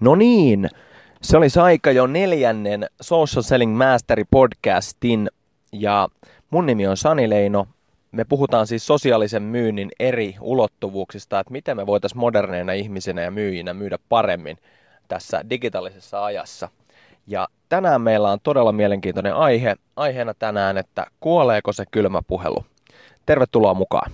No niin, se olisi aika jo neljännen Social Selling Mastery podcastin ja mun nimi on Sani Leino. Me puhutaan siis sosiaalisen myynnin eri ulottuvuuksista, että miten me voitaisiin moderneina ihmisinä ja myyjinä myydä paremmin tässä digitaalisessa ajassa. Ja tänään meillä on todella mielenkiintoinen aihe. Aiheena tänään, että kuoleeko se kylmä puhelu. Tervetuloa mukaan.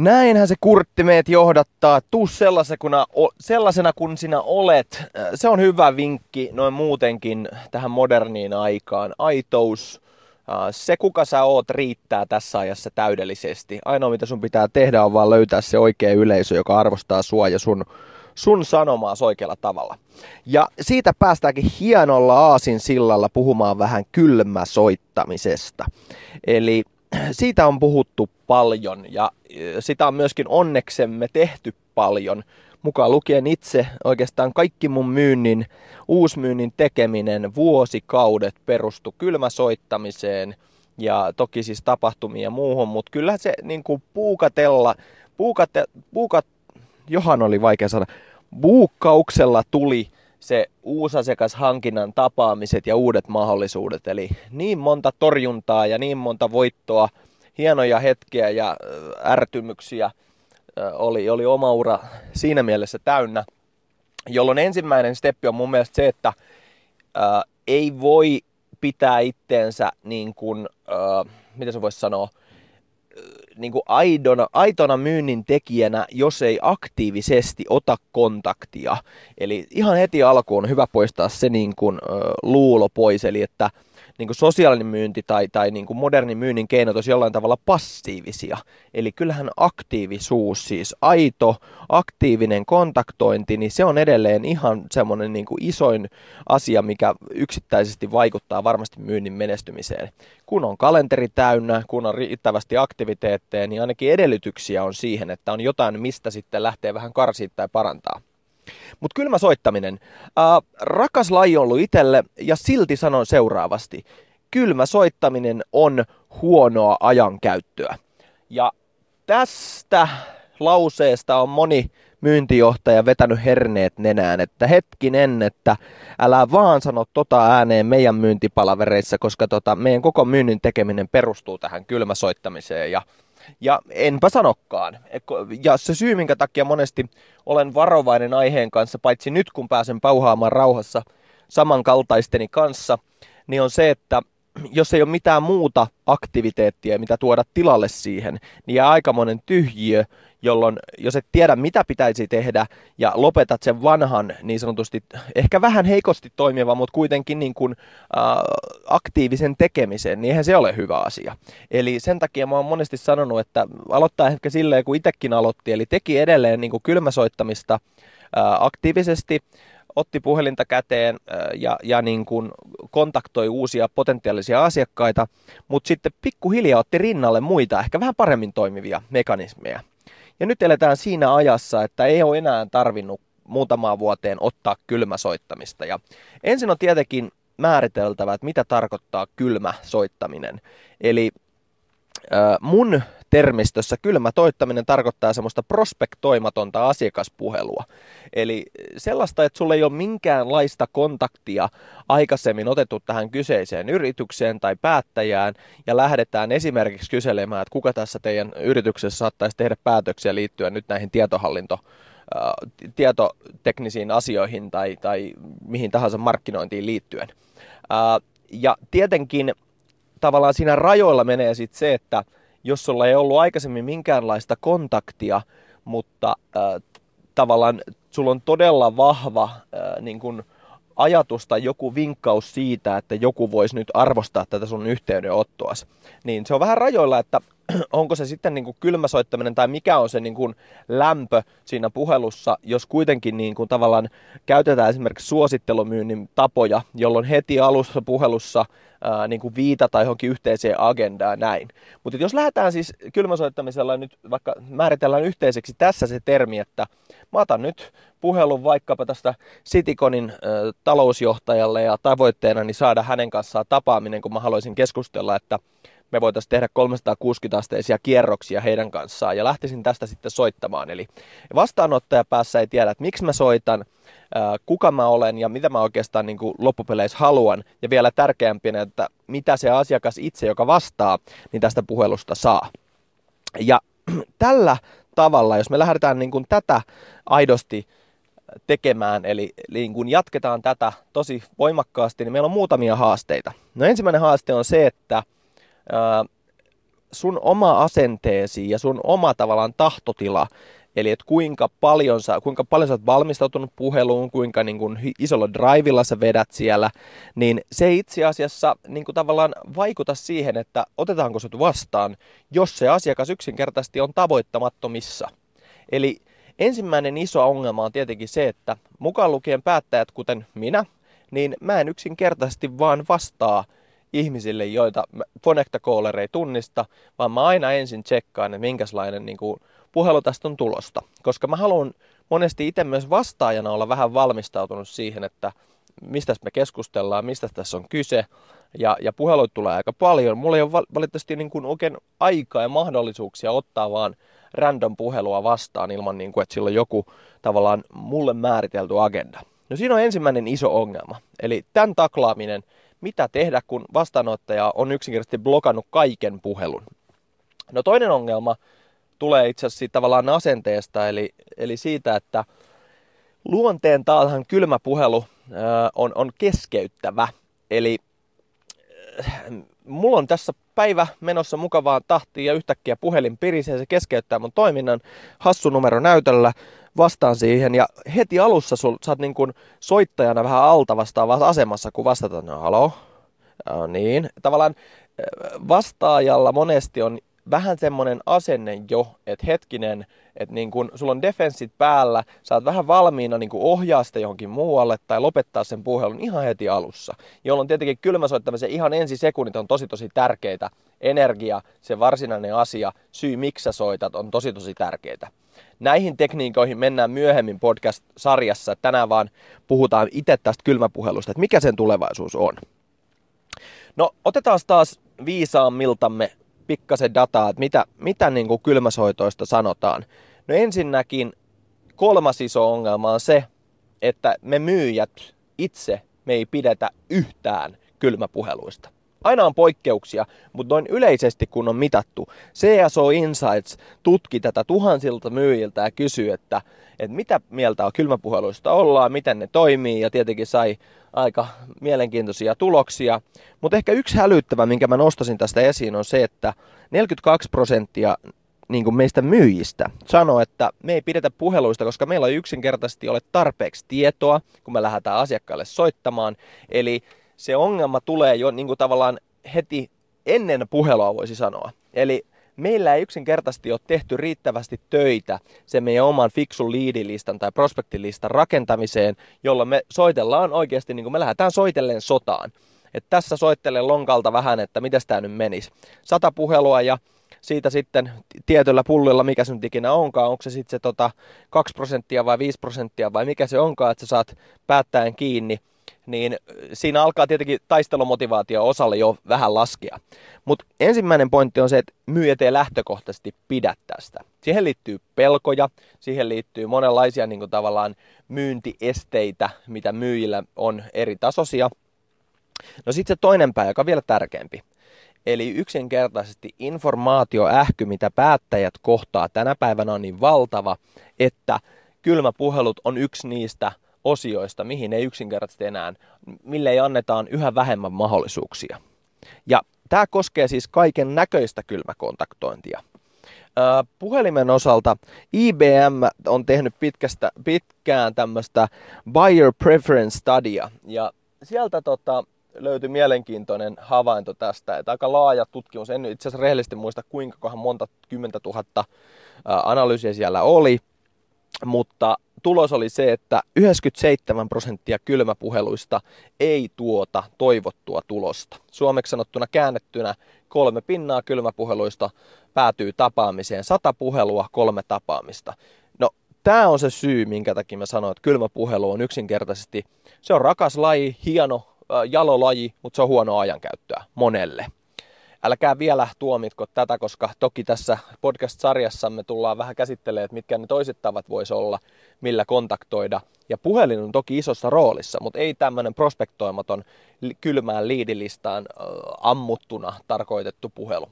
Näinhän se Kurtti meet johdattaa. Tuu sellaisena, sellaisena kun sinä olet. Se on hyvä vinkki noin muutenkin tähän moderniin aikaan. Aitous, se kuka sä oot riittää tässä ajassa täydellisesti. Ainoa mitä sun pitää tehdä on vaan löytää se oikea yleisö, joka arvostaa sua ja sun, sun sanomaa oikealla tavalla. Ja siitä päästäänkin hienolla aasin sillalla puhumaan vähän kylmäsoittamisesta. Eli siitä on puhuttu paljon ja sitä on myöskin onneksemme tehty paljon. Mukaan lukien itse oikeastaan kaikki mun myynnin, uusmyynnin tekeminen vuosikaudet perustu kylmäsoittamiseen ja toki siis tapahtumia ja muuhun, mutta kyllä se niin kuin puukatella, puukate, puukat, johan oli vaikea sana, buukkauksella tuli se uusasiakashankinnan tapaamiset ja uudet mahdollisuudet. Eli niin monta torjuntaa ja niin monta voittoa, hienoja hetkiä ja ärtymyksiä oli, oli oma ura siinä mielessä täynnä. Jolloin ensimmäinen steppi on mun mielestä se, että ää, ei voi pitää itteensä niin kuin, ää, mitä se voisi sanoa, niin kuin aidona, aitona myynnin tekijänä, jos ei aktiivisesti ota kontaktia. Eli ihan heti alkuun on hyvä poistaa se niin kuin, ö, luulo pois, eli että niin kuin sosiaalinen myynti tai, tai niin kuin modernin myynnin keinot olisi jollain tavalla passiivisia. Eli kyllähän aktiivisuus, siis aito, aktiivinen kontaktointi, niin se on edelleen ihan semmoinen niin kuin isoin asia, mikä yksittäisesti vaikuttaa varmasti myynnin menestymiseen. Kun on kalenteri täynnä, kun on riittävästi aktiviteetteja, niin ainakin edellytyksiä on siihen, että on jotain, mistä sitten lähtee vähän karsiin tai parantaa. Mutta kylmä soittaminen. Äh, rakas laji on ollut itselle ja silti sanon seuraavasti. Kylmä soittaminen on huonoa ajankäyttöä. Ja tästä lauseesta on moni myyntijohtaja vetänyt herneet nenään, että hetkinen, että älä vaan sano tota ääneen meidän myyntipalavereissa, koska tota, meidän koko myynnin tekeminen perustuu tähän kylmäsoittamiseen ja ja enpä sanokkaan. Ja se syy, minkä takia monesti olen varovainen aiheen kanssa, paitsi nyt kun pääsen pauhaamaan rauhassa samankaltaisteni kanssa, niin on se, että jos ei ole mitään muuta aktiviteettia, mitä tuoda tilalle siihen, niin jää aikamoinen tyhjiö, jolloin jos et tiedä mitä pitäisi tehdä ja lopetat sen vanhan niin sanotusti ehkä vähän heikosti toimiva, mutta kuitenkin niin kuin, äh, aktiivisen tekemisen, niin eihän se ole hyvä asia. Eli sen takia mä oon monesti sanonut, että aloittaa ehkä silleen kuin itsekin aloitti, eli teki edelleen niin kuin kylmäsoittamista äh, aktiivisesti, otti puhelinta käteen ja, ja niin kuin kontaktoi uusia potentiaalisia asiakkaita, mutta sitten pikkuhiljaa otti rinnalle muita, ehkä vähän paremmin toimivia mekanismeja. Ja nyt eletään siinä ajassa, että ei ole enää tarvinnut muutamaan vuoteen ottaa kylmäsoittamista. Ja ensin on tietenkin määriteltävä, että mitä tarkoittaa kylmä soittaminen. Eli mun termistössä kylmä toittaminen tarkoittaa semmoista prospektoimatonta asiakaspuhelua. Eli sellaista, että sulla ei ole minkäänlaista kontaktia aikaisemmin otettu tähän kyseiseen yritykseen tai päättäjään ja lähdetään esimerkiksi kyselemään, että kuka tässä teidän yrityksessä saattaisi tehdä päätöksiä liittyen nyt näihin tietohallinto tietoteknisiin asioihin tai, tai mihin tahansa markkinointiin liittyen. Ja tietenkin tavallaan siinä rajoilla menee sitten se, että jos sulla ei ollut aikaisemmin minkäänlaista kontaktia, mutta äh, tavallaan sulla on todella vahva äh, niin kun ajatus tai joku vinkkaus siitä, että joku voisi nyt arvostaa tätä sun yhteydenottoa, niin se on vähän rajoilla, että onko se sitten niin kuin kylmäsoittaminen tai mikä on se niin kuin lämpö siinä puhelussa, jos kuitenkin niin kuin tavallaan käytetään esimerkiksi suosittelumyynnin tapoja, jolloin heti alussa puhelussa ää, niin kuin viitata johonkin yhteiseen agendaan näin. Mutta jos lähdetään siis kylmäsoittamisella nyt vaikka määritellään yhteiseksi tässä se termi, että mä otan nyt puhelun vaikkapa tästä Citiconin ä, talousjohtajalle ja tavoitteena niin saada hänen kanssaan tapaaminen, kun mä haluaisin keskustella, että me voitaisiin tehdä 360-asteisia kierroksia heidän kanssaan ja lähtisin tästä sitten soittamaan. Eli vastaanottaja päässä ei tiedä, että miksi mä soitan, kuka mä olen ja mitä mä oikeastaan niin kuin loppupeleissä haluan. Ja vielä tärkeämpänä, että mitä se asiakas itse, joka vastaa, niin tästä puhelusta saa. Ja tällä tavalla, jos me lähdetään niin kuin tätä aidosti tekemään, eli niin kun jatketaan tätä tosi voimakkaasti, niin meillä on muutamia haasteita. No ensimmäinen haaste on se, että sun oma asenteesi ja sun oma tavallaan tahtotila, eli että kuinka paljon sä, kuinka paljon sä oot valmistautunut puheluun, kuinka niin kuin isolla drivilla sä vedät siellä, niin se itse asiassa niin kuin tavallaan vaikuta siihen, että otetaanko sut vastaan, jos se asiakas yksinkertaisesti on tavoittamattomissa. Eli ensimmäinen iso ongelma on tietenkin se, että mukaan lukien päättäjät, kuten minä, niin mä en yksinkertaisesti vaan vastaa – ihmisille, joita Fonecta Caller ei tunnista, vaan mä aina ensin tsekkaan, että minkälainen niin kuin, puhelu tästä on tulosta. Koska mä haluan monesti itse myös vastaajana olla vähän valmistautunut siihen, että mistä me keskustellaan, mistä tässä on kyse. Ja, ja puheluita tulee aika paljon. Mulla ei ole valitettavasti niin kuin oikein aikaa ja mahdollisuuksia ottaa vaan random puhelua vastaan ilman, niin kuin, että sillä on joku tavallaan mulle määritelty agenda. No siinä on ensimmäinen iso ongelma. Eli tämän taklaaminen – mitä tehdä, kun vastaanottaja on yksinkertaisesti blokannut kaiken puhelun. No toinen ongelma tulee itse asiassa siitä tavallaan asenteesta, eli, eli siitä, että luonteen taathan kylmä puhelu ää, on, on keskeyttävä. Eli mulla on tässä päivä menossa mukavaan tahtiin ja yhtäkkiä puhelin pirisee, se keskeyttää mun toiminnan hassu numero näytöllä, vastaan siihen ja heti alussa sul, sä oot niin kuin soittajana vähän alta vastaavassa asemassa, kun vastataan, no halo, no, niin. Tavallaan vastaajalla monesti on vähän semmoinen asenne jo, että hetkinen, että niin kun sulla on defenssit päällä, sä oot vähän valmiina niin ohjaa sitä johonkin muualle tai lopettaa sen puhelun ihan heti alussa. Jolloin tietenkin kylmäsoittamisen ihan ensi sekunnit on tosi tosi tärkeitä. Energia, se varsinainen asia, syy miksi sä soitat on tosi tosi tärkeitä. Näihin tekniikoihin mennään myöhemmin podcast-sarjassa. Tänään vaan puhutaan itse tästä kylmäpuhelusta, että mikä sen tulevaisuus on. No otetaan taas viisaammiltamme pikkasen dataa, että mitä, mitä niin kuin kylmäsoitoista sanotaan. No ensinnäkin kolmas iso ongelma on se, että me myyjät itse me ei pidetä yhtään kylmäpuheluista. Aina on poikkeuksia, mutta noin yleisesti kun on mitattu, CSO Insights tutki tätä tuhansilta myyjiltä ja kysyi, että, että mitä mieltä on kylmäpuheluista ollaan, miten ne toimii ja tietenkin sai aika mielenkiintoisia tuloksia. Mutta ehkä yksi hälyttävä, minkä mä nostasin tästä esiin, on se, että 42 prosenttia niin kuin meistä myyjistä sanoo, että me ei pidetä puheluista, koska meillä ei yksinkertaisesti ole tarpeeksi tietoa, kun me lähdetään asiakkaalle soittamaan. Eli se ongelma tulee jo niin kuin tavallaan heti ennen puhelua voisi sanoa. Eli meillä ei yksinkertaisesti ole tehty riittävästi töitä sen meidän oman fiksun liidilistan tai prospektilistan rakentamiseen, jolloin me soitellaan oikeasti, niin kuin me lähdetään soitellen sotaan. Et tässä soittelen lonkalta vähän, että miten tämä nyt menisi. Sata puhelua ja siitä sitten tietyllä pullilla, mikä sun ikinä onkaan, onko se sitten se tota 2 prosenttia vai 5 prosenttia vai mikä se onkaan, että sä saat päättäen kiinni, niin siinä alkaa tietenkin taistelumotivaatio osalle jo vähän laskea. Mutta ensimmäinen pointti on se, että myyjät ei lähtökohtaisesti pidä tästä. Siihen liittyy pelkoja, siihen liittyy monenlaisia niin kuin tavallaan myyntiesteitä, mitä myyjillä on eri tasoisia. No sitten se toinen pää, joka on vielä tärkeämpi. Eli yksinkertaisesti informaatioähky, mitä päättäjät kohtaa tänä päivänä on niin valtava, että kylmäpuhelut on yksi niistä osioista, mihin ei yksinkertaisesti enää, mille ei annetaan yhä vähemmän mahdollisuuksia. Ja tämä koskee siis kaiken näköistä kylmäkontaktointia. Puhelimen osalta IBM on tehnyt pitkästä, pitkään tämmöistä Buyer Preference Studya, ja sieltä tota, löytyi mielenkiintoinen havainto tästä, että aika laaja tutkimus, en itse asiassa rehellisesti muista kuinka monta kymmentä tuhatta analyysiä siellä oli, mutta tulos oli se, että 97 prosenttia kylmäpuheluista ei tuota toivottua tulosta. Suomeksi sanottuna käännettynä kolme pinnaa kylmäpuheluista päätyy tapaamiseen. Sata puhelua, kolme tapaamista. No, tämä on se syy, minkä takia mä sanoin, että kylmäpuhelu on yksinkertaisesti, se on rakas laji, hieno, jalolaji, mutta se on huono ajankäyttöä monelle älkää vielä tuomitko tätä, koska toki tässä podcast-sarjassamme tullaan vähän käsittelemään, että mitkä ne toiset tavat voisi olla, millä kontaktoida. Ja puhelin on toki isossa roolissa, mutta ei tämmöinen prospektoimaton kylmään liidilistaan ammuttuna tarkoitettu puhelu.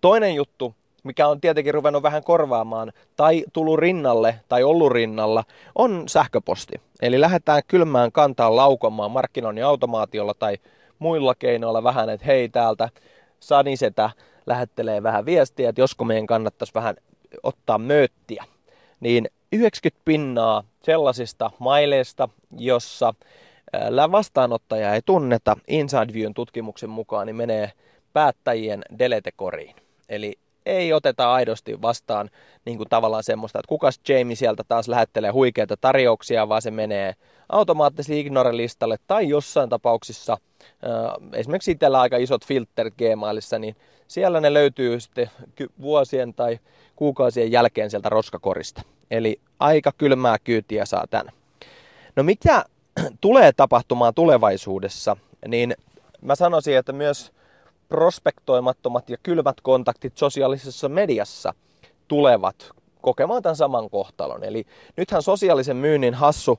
Toinen juttu, mikä on tietenkin ruvennut vähän korvaamaan tai tullut rinnalle tai ollut rinnalla, on sähköposti. Eli lähdetään kylmään kantaa laukomaan markkinoinnin automaatiolla tai muilla keinoilla vähän, että hei täältä Sanisetä lähettelee vähän viestiä, että josko meidän kannattaisi vähän ottaa mööttiä. Niin 90 pinnaa sellaisista maileista, jossa vastaanottaja ei tunneta, Inside Viewn tutkimuksen mukaan, niin menee päättäjien deletekoriin. Eli ei oteta aidosti vastaan niin kuin tavallaan semmoista, että kukas Jamie sieltä taas lähettelee huikeita tarjouksia, vaan se menee automaattisesti ignore-listalle tai jossain tapauksissa, esimerkiksi itsellä aika isot filterit Gmailissa, niin siellä ne löytyy sitten vuosien tai kuukausien jälkeen sieltä roskakorista. Eli aika kylmää kyytiä saa tän. No mitä tulee tapahtumaan tulevaisuudessa, niin mä sanoisin, että myös prospektoimattomat ja kylmät kontaktit sosiaalisessa mediassa tulevat kokemaan tämän saman kohtalon. Eli nythän sosiaalisen myynnin hassu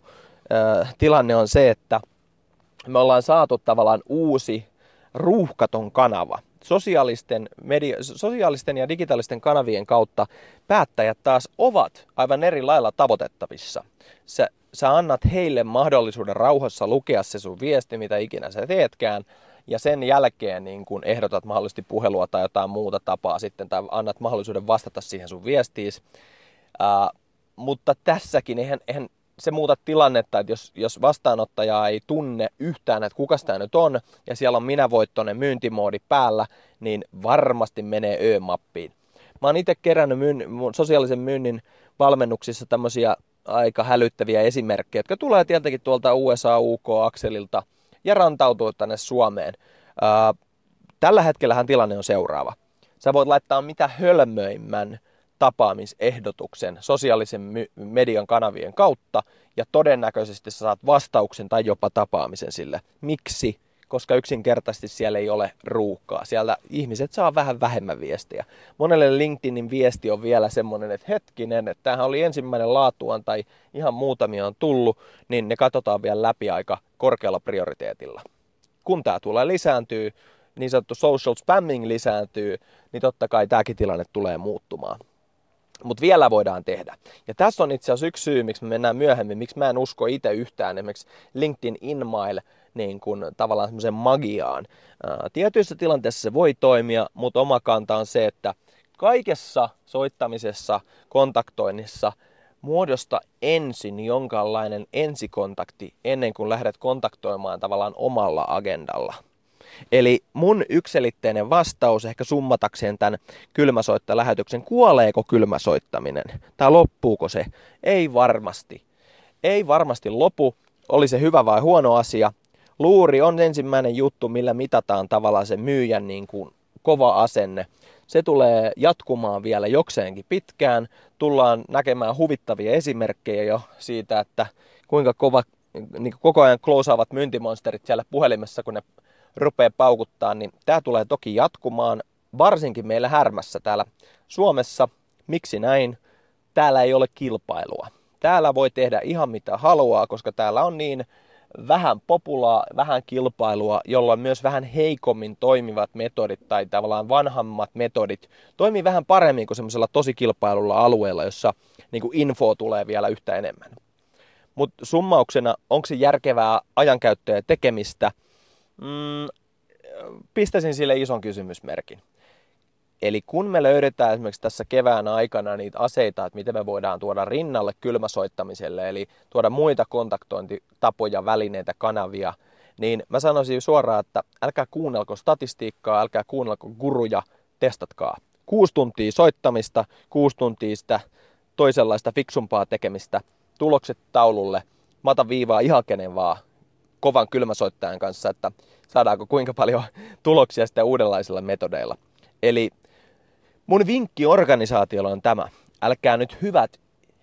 tilanne on se, että me ollaan saatu tavallaan uusi ruuhkaton kanava. Sosiaalisten, media, sosiaalisten ja digitaalisten kanavien kautta päättäjät taas ovat aivan eri lailla tavoitettavissa. Sä, sä annat heille mahdollisuuden rauhassa lukea se sun viesti, mitä ikinä sä teetkään, ja sen jälkeen niin kun ehdotat mahdollisesti puhelua tai jotain muuta tapaa sitten, tai annat mahdollisuuden vastata siihen sun viestiis. Mutta tässäkin eihän, eihän se muuta tilannetta, että jos, jos vastaanottaja ei tunne yhtään, että kuka tämä nyt on, ja siellä on minävoittoinen myyntimoodi päällä, niin varmasti menee Ö-mappiin. Mä oon itse kerännyt myyn, sosiaalisen myynnin valmennuksissa tämmöisiä aika hälyttäviä esimerkkejä, jotka tulee tietenkin tuolta USA-UK-akselilta – ja rantautua tänne Suomeen. Ää, tällä hetkellähän tilanne on seuraava. Sä voit laittaa mitä hölmöimmän tapaamisehdotuksen sosiaalisen median kanavien kautta ja todennäköisesti sä saat vastauksen tai jopa tapaamisen sille. Miksi? Koska yksinkertaisesti siellä ei ole ruuhkaa. Siellä ihmiset saa vähän vähemmän viestiä. Monelle LinkedInin viesti on vielä semmoinen, että hetkinen, että tämähän oli ensimmäinen laatuan tai ihan muutamia on tullut, niin ne katsotaan vielä läpi aika korkealla prioriteetilla. Kun tämä tulee lisääntyy, niin sanottu social spamming lisääntyy, niin totta kai tämäkin tilanne tulee muuttumaan. Mutta vielä voidaan tehdä. Ja tässä on itse asiassa yksi syy, miksi me mennään myöhemmin, miksi mä en usko itse yhtään esimerkiksi LinkedIn InMail niin kuin tavallaan semmoisen magiaan. Ää, tietyissä tilanteissa se voi toimia, mutta oma kanta on se, että kaikessa soittamisessa, kontaktoinnissa muodosta ensin jonkinlainen ensikontakti ennen kuin lähdet kontaktoimaan tavallaan omalla agendalla. Eli mun ykselitteinen vastaus ehkä summatakseen tämän kylmäsoittalähetyksen, kuoleeko kylmäsoittaminen tai loppuuko se? Ei varmasti. Ei varmasti lopu, oli se hyvä vai huono asia, Luuri on ensimmäinen juttu, millä mitataan tavallaan se myyjän niin kuin kova asenne. Se tulee jatkumaan vielä jokseenkin pitkään. Tullaan näkemään huvittavia esimerkkejä jo siitä, että kuinka kova, niin kuin koko ajan kloosaavat myyntimonsterit siellä puhelimessa, kun ne rupeaa paukuttaa, niin tämä tulee toki jatkumaan, varsinkin meillä härmässä täällä Suomessa. Miksi näin? Täällä ei ole kilpailua. Täällä voi tehdä ihan mitä haluaa, koska täällä on niin vähän populaa, vähän kilpailua, jolloin myös vähän heikommin toimivat metodit tai tavallaan vanhammat metodit toimii vähän paremmin kuin semmoisella tosi kilpailulla alueella, jossa niin kuin info tulee vielä yhtä enemmän. Mutta summauksena, onko se järkevää ajankäyttöä ja tekemistä? Mm, pistäisin sille ison kysymysmerkin. Eli kun me löydetään esimerkiksi tässä kevään aikana niitä aseita, että miten me voidaan tuoda rinnalle kylmäsoittamiselle, eli tuoda muita kontaktointitapoja, välineitä, kanavia, niin mä sanoisin suoraan, että älkää kuunnelko statistiikkaa, älkää kuunnelko guruja, testatkaa. Kuusi tuntia soittamista, kuusi tuntia sitä toisenlaista fiksumpaa tekemistä, tulokset taululle, mata viivaa ihan kenen vaan kovan kylmäsoittajan kanssa, että saadaanko kuinka paljon tuloksia sitten uudenlaisilla metodeilla. Eli mun vinkki organisaatiolla on tämä. Älkää nyt hyvät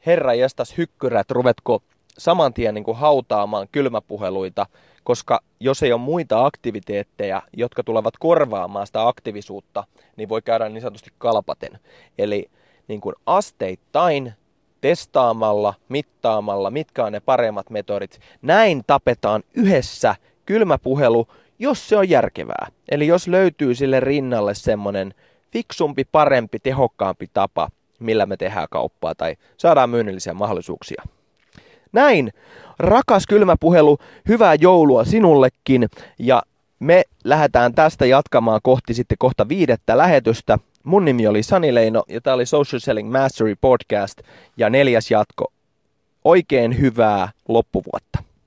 herra jestas hykkyrät ruvetko saman tien niin kuin hautaamaan kylmäpuheluita, koska jos ei ole muita aktiviteetteja, jotka tulevat korvaamaan sitä aktiivisuutta, niin voi käydä niin sanotusti kalpaten. Eli niin kuin asteittain testaamalla, mittaamalla, mitkä on ne paremmat metodit. Näin tapetaan yhdessä kylmäpuhelu, jos se on järkevää. Eli jos löytyy sille rinnalle semmoinen fiksumpi, parempi, tehokkaampi tapa, millä me tehdään kauppaa tai saadaan myynnillisiä mahdollisuuksia. Näin, rakas kylmäpuhelu, hyvää joulua sinullekin ja me lähdetään tästä jatkamaan kohti sitten kohta viidettä lähetystä. Mun nimi oli Sani Leino ja tämä oli Social Selling Mastery Podcast ja neljäs jatko. Oikein hyvää loppuvuotta.